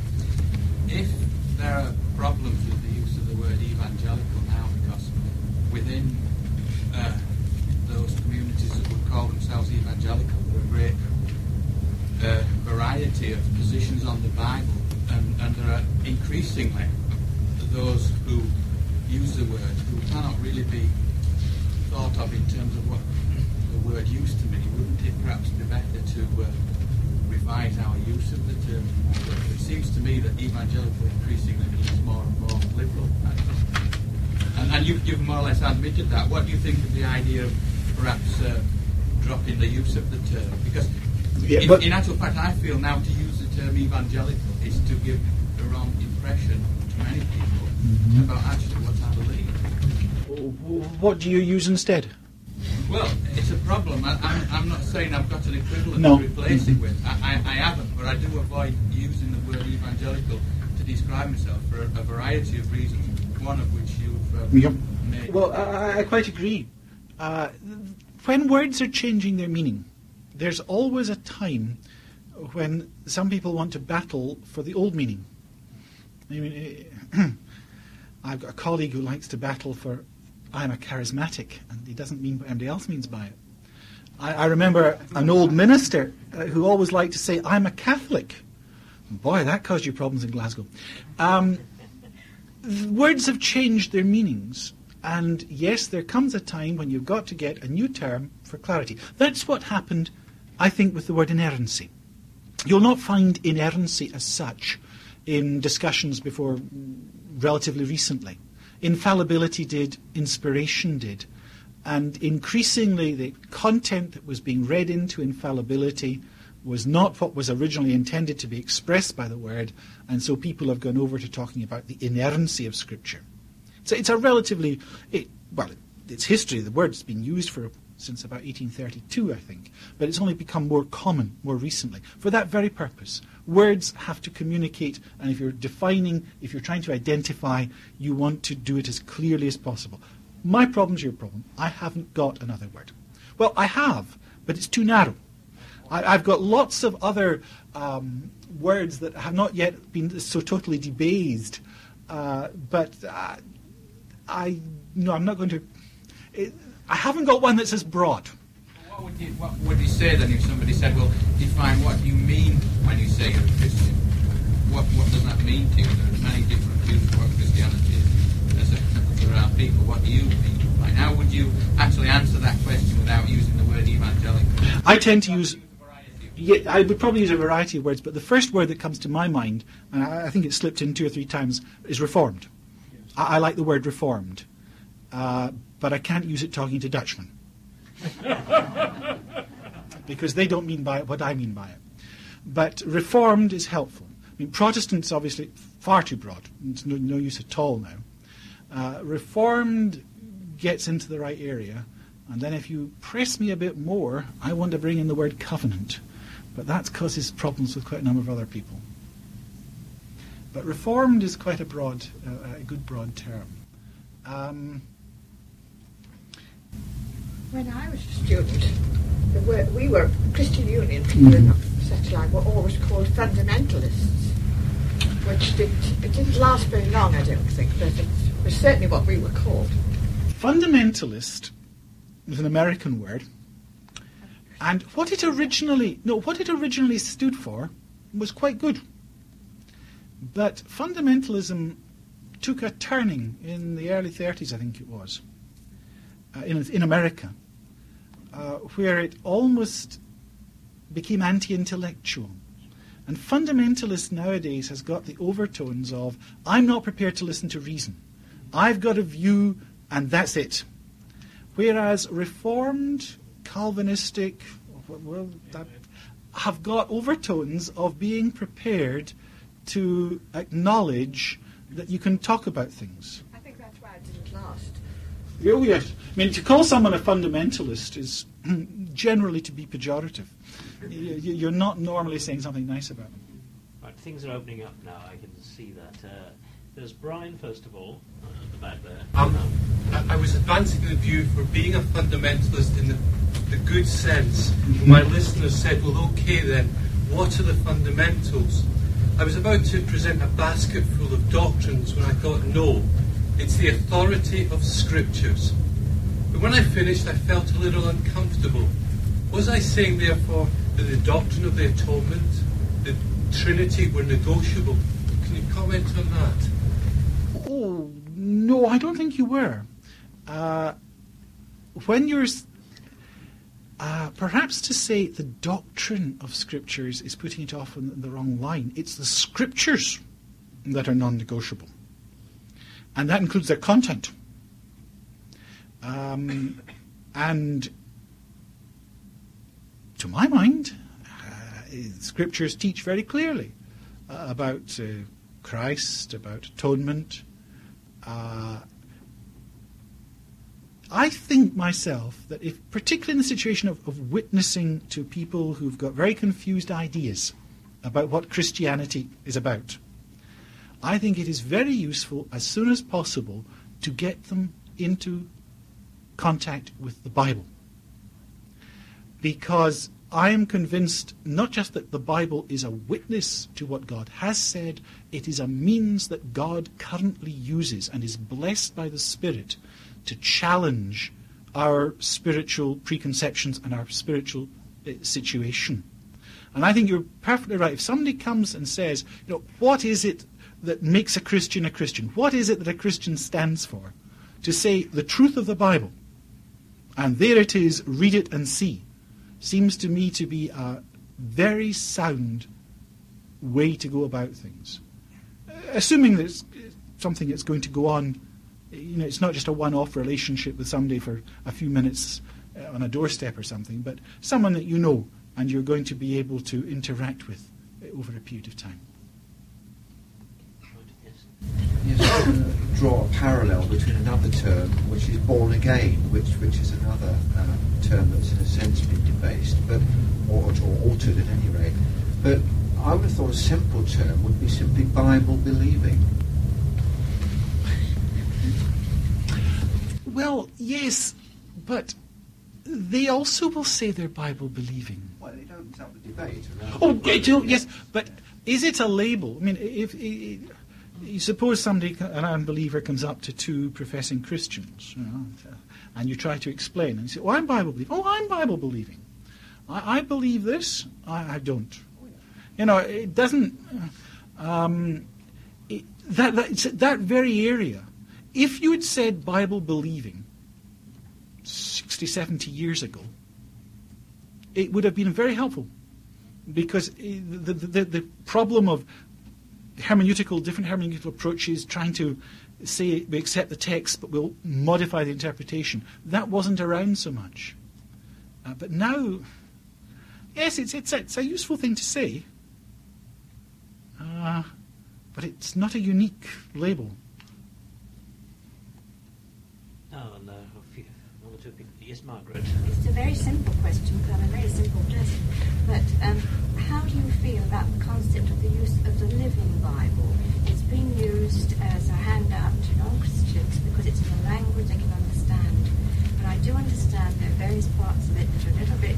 if there are problems with the use of the word evangelical now, because within uh, those communities that would call themselves evangelical, there are great uh, variety of positions on the Bible, and, and there are increasingly those who use the word who cannot really be thought of in terms of what the word used to mean. Wouldn't it perhaps be better to uh, revise our use of the term? It seems to me that evangelical increasingly means more and more liberal. And, and you, you've more or less admitted that. What do you think of the idea of perhaps uh, dropping the use of the term? Because yeah, in, in, actual fact, I feel now to use the term evangelical is to give the wrong impression to many people mm-hmm. about actually what I believe. What do you use instead? Well, it's a problem. I, am not saying I've got an equivalent no. to replace mm-hmm. it with. I, I, I, haven't, but I do avoid using the word evangelical to describe myself for a, a variety of reasons, one of which you've um, yep. made. Well, I, I quite agree. Uh, when words are changing their meaning, there's always a time when some people want to battle for the old meaning. I mean, I've got a colleague who likes to battle for I'm a charismatic, and he doesn't mean what anybody else means by it. I, I remember an old minister uh, who always liked to say, I'm a Catholic. Boy, that caused you problems in Glasgow. Um, words have changed their meanings. And yes, there comes a time when you've got to get a new term for clarity. That's what happened, I think, with the word inerrancy. You'll not find inerrancy as such in discussions before relatively recently. Infallibility did, inspiration did. And increasingly, the content that was being read into infallibility was not what was originally intended to be expressed by the word, and so people have gone over to talking about the inerrancy of Scripture. So it's a relatively, it, well, it's history. The word's been used for since about 1832, I think, but it's only become more common more recently for that very purpose. Words have to communicate, and if you're defining, if you're trying to identify, you want to do it as clearly as possible. My problem's your problem. I haven't got another word. Well, I have, but it's too narrow. I, have got lots of other um, words that have not yet been so totally debased, uh, but uh, I no, I'm not going to. It, I haven't got one that's as broad. What would, you, what would you say then if somebody said, well, define what you mean when you say you're a Christian? What, what does that mean to you? There are many different views of what Christianity is as, a, there are people. What do you mean? Like, how would you actually answer that question without using the word evangelical? I tend to use yeah, I would probably use a variety of words, but the first word that comes to my mind, and I, I think it slipped in two or three times, is reformed. Yes. I, I, like the word reformed, uh, but I can't use it talking to Dutchmen. because they don't mean by it what I mean by it. But reformed is helpful. I mean, Protestant's obviously far too broad. It's no, no use at all now. Uh, reformed gets into the right area. And then if you press me a bit more, I want to bring in the word covenant. But that causes problems with quite a number of other people. But reformed is quite a broad, uh, a good broad term. Um, when I was a student, we were Christian Union people mm-hmm. in such like were always called fundamentalists, which did, it didn't last very long, I don't think, but it was certainly what we were called. Fundamentalist is an American word and what it originally, no, what it originally stood for was quite good. But fundamentalism took a turning in the early 30s, I think it was, in, in America, uh, where it almost became anti intellectual. And fundamentalist nowadays has got the overtones of, I'm not prepared to listen to reason. I've got a view, and that's it. Whereas reformed Calvinistic, well, that have got overtones of being prepared to acknowledge that you can talk about things. I think that's why it didn't last. Oh, yes. I mean, to call someone a fundamentalist is generally to be pejorative. You're not normally saying something nice about them. Right, things are opening up now. I can see that. Uh, there's Brian, first of all, at the back there. Um, I was advancing the view for being a fundamentalist in the the good sense. My listeners said, well, okay then, what are the fundamentals? I was about to present a basket full of doctrines when I thought, no, it's the authority of scriptures. But when I finished, I felt a little uncomfortable. Was I saying, therefore, that the doctrine of the atonement, the Trinity, were negotiable? Can you comment on that? Oh, no, I don't think you were. Uh, when you're uh, perhaps to say the doctrine of scriptures is putting it off on the wrong line. It's the scriptures that are non negotiable. And that includes their content. Um, and to my mind, uh, scriptures teach very clearly uh, about uh, Christ, about atonement, I think myself that if, particularly in the situation of, of witnessing to people who've got very confused ideas about what Christianity is about, I think it is very useful as soon as possible to get them into contact with the Bible. Because I am convinced not just that the Bible is a witness to what God has said, it is a means that God currently uses and is blessed by the Spirit to challenge our spiritual preconceptions and our spiritual uh, situation. And I think you're perfectly right. If somebody comes and says, you know, what is it that makes a Christian a Christian? What is it that a Christian stands for? To say the truth of the Bible, and there it is, read it and see, seems to me to be a very sound way to go about things. Assuming that it's something that's going to go on, you know, it's not just a one off relationship with somebody for a few minutes uh, on a doorstep or something, but someone that you know and you're going to be able to interact with over a period of time. Yes, I'm going to draw a parallel between another term, which is born again, which which is another uh, term that's in a sense been debased, but or, or altered at any rate. But I would have thought a simple term would be simply Bible believing. Well, yes, but they also will say they're Bible believing. Well, they don't have the debate around. Oh, you- yes, but is it a label? I mean, if, if you suppose somebody, an unbeliever, comes up to two professing Christians, you know, and you try to explain, and you say, "Oh, I'm Bible believing." Oh, I'm Bible believing. I, I believe this. I, I don't. You know, it doesn't. Um, it, that, that, that very area. If you had said Bible believing 60, 70 years ago, it would have been very helpful because eh, the, the, the problem of hermeneutical, different hermeneutical approaches, trying to say we accept the text but we'll modify the interpretation, that wasn't around so much. Uh, but now, yes, it's, it's, a, it's a useful thing to say, uh, but it's not a unique label. Oh, no. One or two people. Yes, Margaret. It's a very simple question, but a very simple person. But um, how do you feel about the concept of the use of the Living Bible? It's been used as a handout to non-Christians because it's in a language they can understand. But I do understand there are various parts of it that are a little bit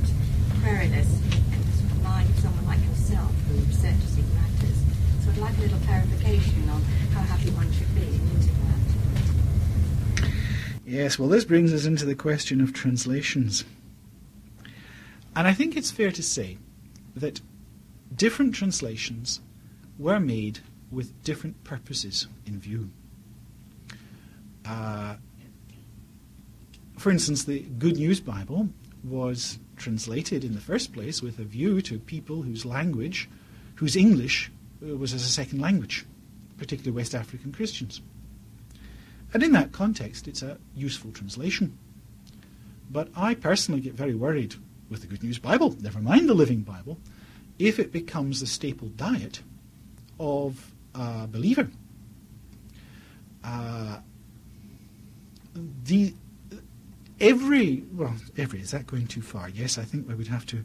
querulous and sort of someone like yourself who researches these matters. So I'd like a little clarification on how happy one should be in that. Yes, well, this brings us into the question of translations. And I think it's fair to say that different translations were made with different purposes in view. Uh, for instance, the Good News Bible was translated in the first place with a view to people whose language, whose English uh, was as a second language, particularly West African Christians. And in that context, it's a useful translation. But I personally get very worried with the Good News Bible, never mind the Living Bible, if it becomes the staple diet of a believer. Uh, the every well, every is that going too far? Yes, I think we would have to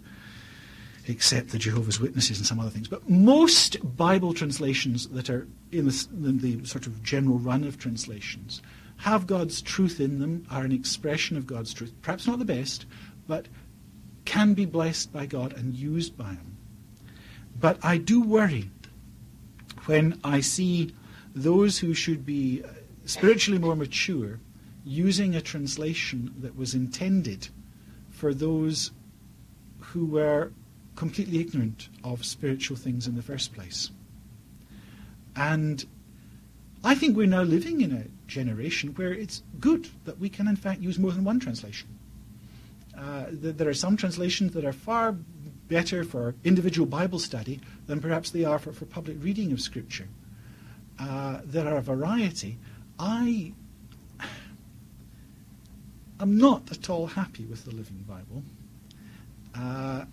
accept the Jehovah's Witnesses and some other things. But most Bible translations that are in the, in the sort of general run of translations have God's truth in them, are an expression of God's truth. Perhaps not the best, but can be blessed by God and used by Him. But I do worry when I see those who should be uh, spiritually more mature using a translation that was intended for those who were completely ignorant of spiritual things in the first place. And I think we're now living in a generation where it's good that we can, in fact, use more than one translation. Uh, th- there are some translations that are far better for individual Bible study than perhaps they are for, for public reading of Scripture. Uh, there are a variety. I am not at all happy with the Living Bible. Uh,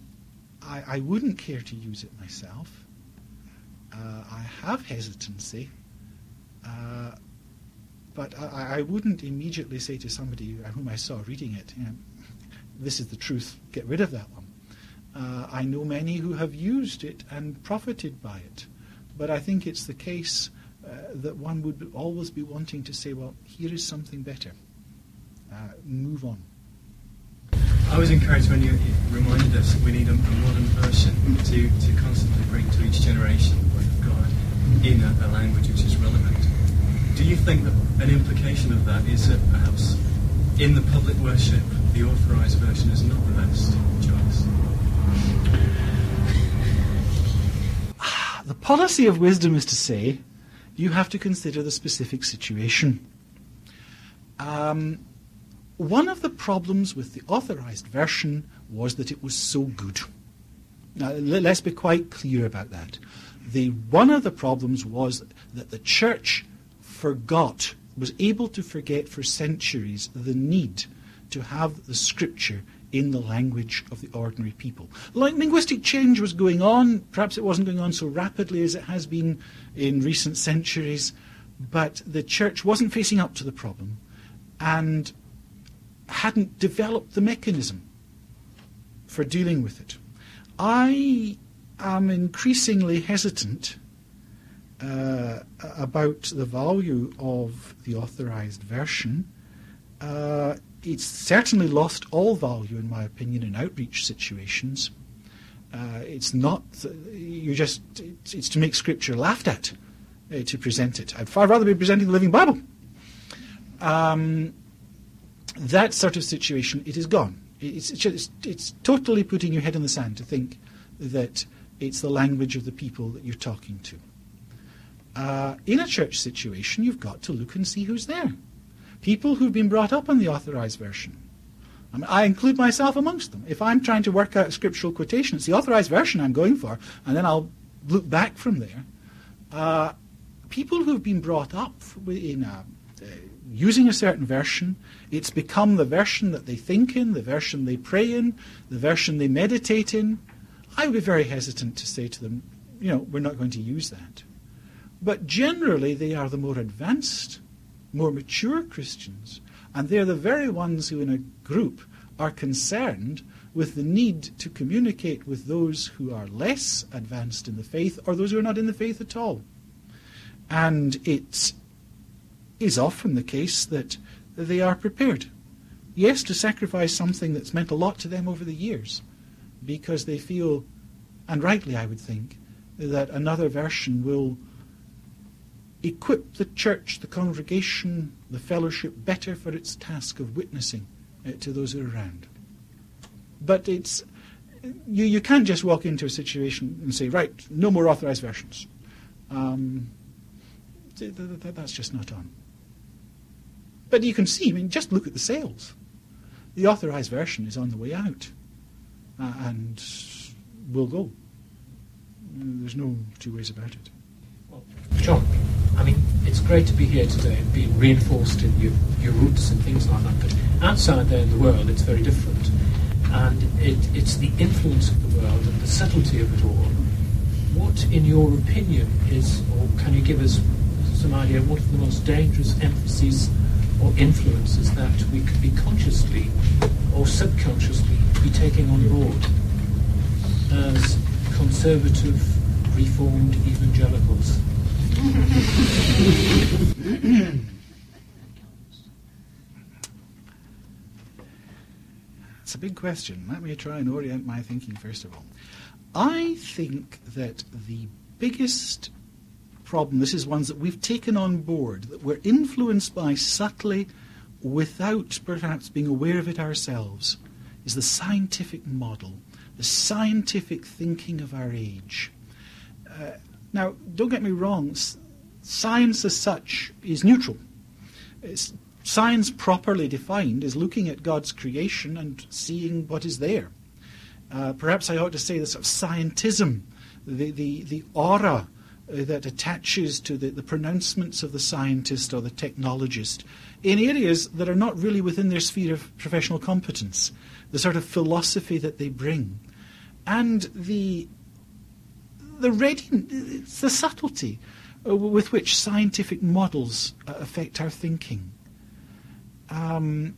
I, I wouldn't care to use it myself. Uh, I have hesitancy, uh, but I, I wouldn't immediately say to somebody whom I saw reading it, you know, this is the truth, get rid of that one. Uh, I know many who have used it and profited by it, but I think it's the case uh, that one would always be wanting to say, well, here is something better. Uh, move on. I was encouraged when you, reminded us we need a, a modern version to, to constantly bring to each generation the Word of God in a, a language which is relevant. Do you think that an implication of that is that perhaps in the public worship, the authorized version is not the best choice? The policy of wisdom is to say, you have to consider the specific situation. Um, one of the problems with the authorized version was that it was so good. Now, let's be quite clear about that. The, one of the problems was that the church forgot, was able to forget for centuries the need to have the scripture in the language of the ordinary people. Like linguistic change was going on, perhaps it wasn't going on so rapidly as it has been in recent centuries, but the church wasn't facing up to the problem and hadn't developed the mechanism for dealing with it. I am increasingly hesitant uh, about the value of the authorized version. Uh, it's certainly lost all value, in my opinion, in outreach situations. Uh, it's not you just it's, it's, to make scripture laughed at uh, to present it. I'd far rather be presenting the Living Bible. Um, that sort of situation, it is gone. It's, it's, it's totally putting your head in the sand to think that it's the language of the people that you're talking to. Uh, in a church situation, you've got to look and see who's there people who've been brought up on the authorized version. I, mean, I include myself amongst them. If I'm trying to work out scriptural quotation, it's the authorized version I'm going for, and then I'll look back from there. Uh, people who've been brought up in a, uh, using a certain version, it's become the version that they think in, the version they pray in, the version they meditate in. I would be very hesitant to say to them, you know, we're not going to use that. But generally, they are the more advanced more mature Christians, and they're the very ones who, in a group, are concerned with the need to communicate with those who are less advanced in the faith or those who are not in the faith at all. And it is often the case that they are prepared, yes, to sacrifice something that's meant a lot to them over the years, because they feel, and rightly I would think, that another version will equip the church, the congregation, the fellowship better for its task of witnessing uh, to those who are around. But it's you, you can't just walk into a situation and say, right, no more authorized versions. Um, th- th- th- that's just not on. But you can see, I mean, just look at the sales. The authorized version is on the way out uh, and will go. There's no two ways about it. John, I mean, it's great to be here today and being reinforced in your, your roots and things like that. But outside there in the world, it's very different. And it, it's the influence of the world and the subtlety of it all. What, in your opinion, is, or can you give us some idea, what are the most dangerous emphases or influences that we could be consciously or subconsciously be taking on board as conservative, reformed evangelicals? It's a big question. Let me try and orient my thinking first of all. I think that the biggest problem, this is ones that we've taken on board, that we're influenced by subtly without perhaps being aware of it ourselves, is the scientific model, the scientific thinking of our age. Uh, now, don't get me wrong, science as such is neutral. It's, science properly defined is looking at God's creation and seeing what is there. Uh, perhaps I ought to say the sort of scientism, the, the, the aura uh, that attaches to the, the pronouncements of the scientist or the technologist in areas that are not really within their sphere of professional competence, the sort of philosophy that they bring. And the the ready, it's the subtlety uh, with which scientific models uh, affect our thinking. Um,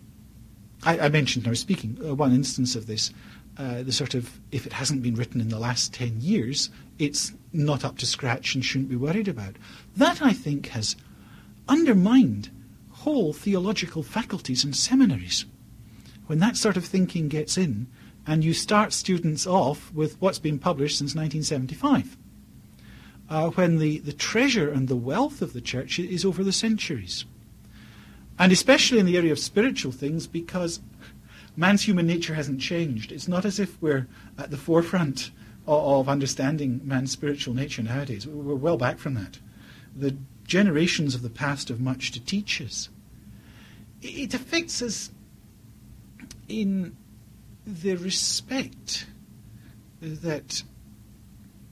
I, I, mentioned, I was speaking, uh, one instance of this, uh, the sort of, if it hasn't been written in the last 10 years, it's not up to scratch and shouldn't be worried about. That, I think, has undermined whole theological faculties and seminaries. When that sort of thinking gets in, and you start students off with what's been published since 1975, uh, when the, the treasure and the wealth of the church is over the centuries. And especially in the area of spiritual things, because man's human nature hasn't changed. It's not as if we're at the forefront of, of understanding man's spiritual nature nowadays. We're well back from that. The generations of the past have much to teach us. It affects us in the respect that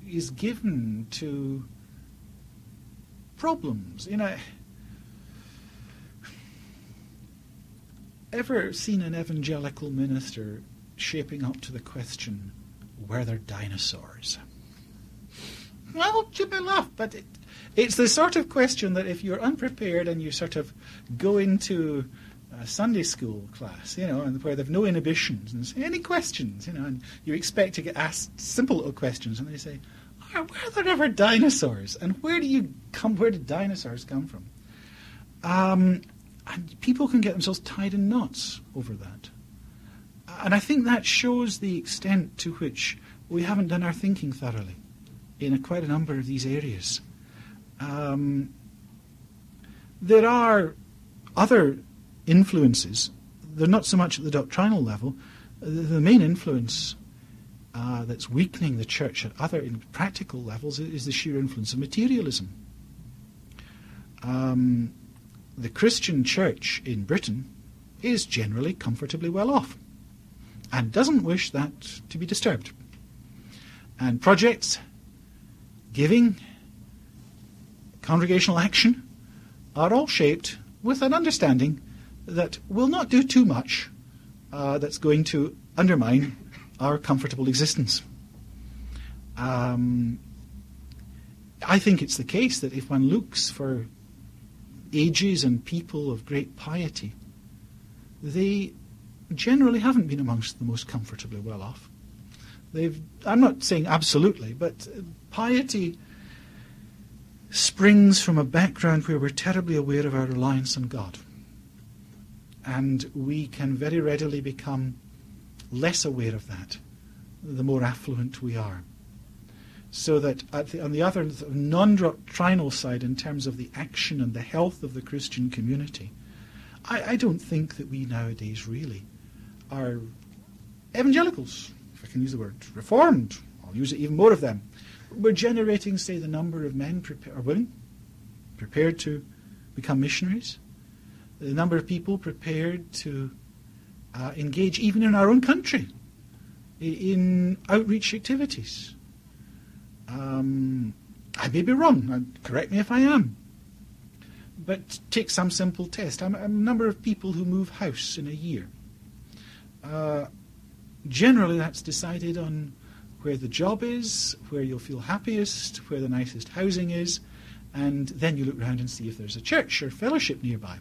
is given to problems. You know, ever seen an evangelical minister shaping up to the question, were there dinosaurs? Well, you may laugh, but it, it's the sort of question that if you're unprepared and you sort of go into a Sunday school class, you know, and where they've no inhibitions and say, any questions, you know, and you expect to get asked simple little questions, and they say, oh, were there ever dinosaurs? And where do you come, where did dinosaurs come from? Um, and people can get themselves tied in knots over that. And I think that shows the extent to which we haven't done our thinking thoroughly in a, quite a number of these areas. Um, there are other influences. They're not so much at the doctrinal level. The, the main influence uh, that's weakening the church at other in practical levels is the sheer influence of materialism. Um, the Christian church in Britain is generally comfortably well off and doesn't wish that to be disturbed. And projects, giving, congregational action are all shaped with an understanding that we'll not do too much uh, that's going to undermine our comfortable existence. Um, I think it's the case that if one looks for ages and people of great piety, they generally haven't been amongst the most comfortably well off. They've, I'm not saying absolutely, but piety springs from a background where we're terribly aware of our reliance on God. And we can very readily become less aware of that the more affluent we are. So that the, on the other non doctrinal side, in terms of the action and the health of the Christian community, I, I don't think that we nowadays really are evangelicals, if I can use the word, reformed. I'll use it even more of them. We're generating, say, the number of men or women prepared to become missionaries, the number of people prepared to uh, engage even in our own country in outreach activities. Um, I may be wrong, correct me if I am. But take some simple test. I'm a number of people who move house in a year. Uh, generally, that's decided on where the job is, where you'll feel happiest, where the nicest housing is, and then you look around and see if there's a church or fellowship nearby.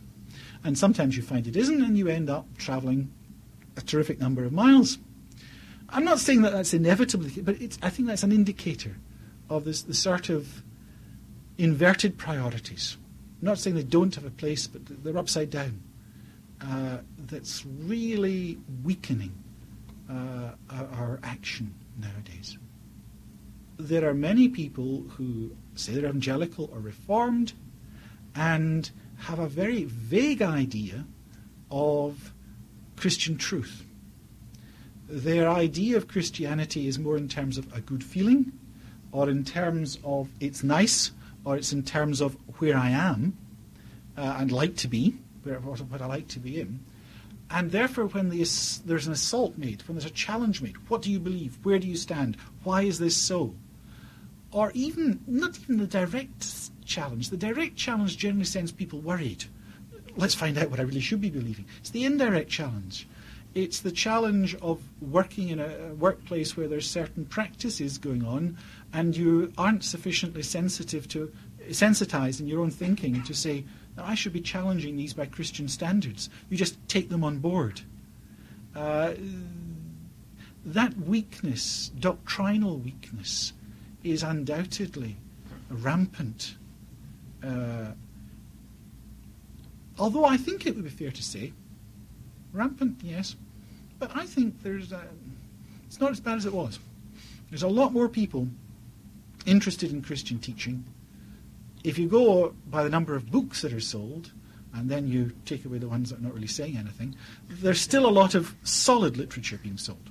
And sometimes you find it isn't, and you end up travelling a terrific number of miles. I'm not saying that that's inevitable, but I think that's an indicator of this, the sort of inverted priorities. I'm not saying they don't have a place, but they're upside down. Uh, that's really weakening uh, our, our action nowadays. There are many people who say they're evangelical or reformed and have a very vague idea of Christian truth. Their idea of Christianity is more in terms of a good feeling, or in terms of it's nice, or it's in terms of where I am uh, and like to be, where, what, I like to be in. And therefore, when there's an assault made, when there's a challenge made, what do you believe? Where do you stand? Why is this so? Or even, not even the direct challenge. The direct challenge generally sends people worried. Let's find out what I really should be believing. It's the indirect challenge. It's the challenge of working in a workplace where there's certain practices going on and you aren't sufficiently sensitive to, sensitized in your own thinking to say, now, I should be challenging these by Christian standards. You just take them on board. Uh, that weakness, doctrinal weakness, is undoubtedly rampant. Uh, although I think it would be fair to say, rampant, yes, but I think there's a, it's not as bad as it was. There's a lot more people interested in Christian teaching if you go by the number of books that are sold, and then you take away the ones that are not really saying anything, there's still a lot of solid literature being sold.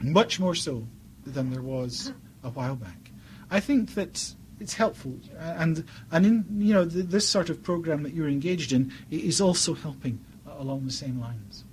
Much more so than there was a while back. I think that it's helpful, and and in you know th- this sort of program that you're engaged in is also helping along the same lines.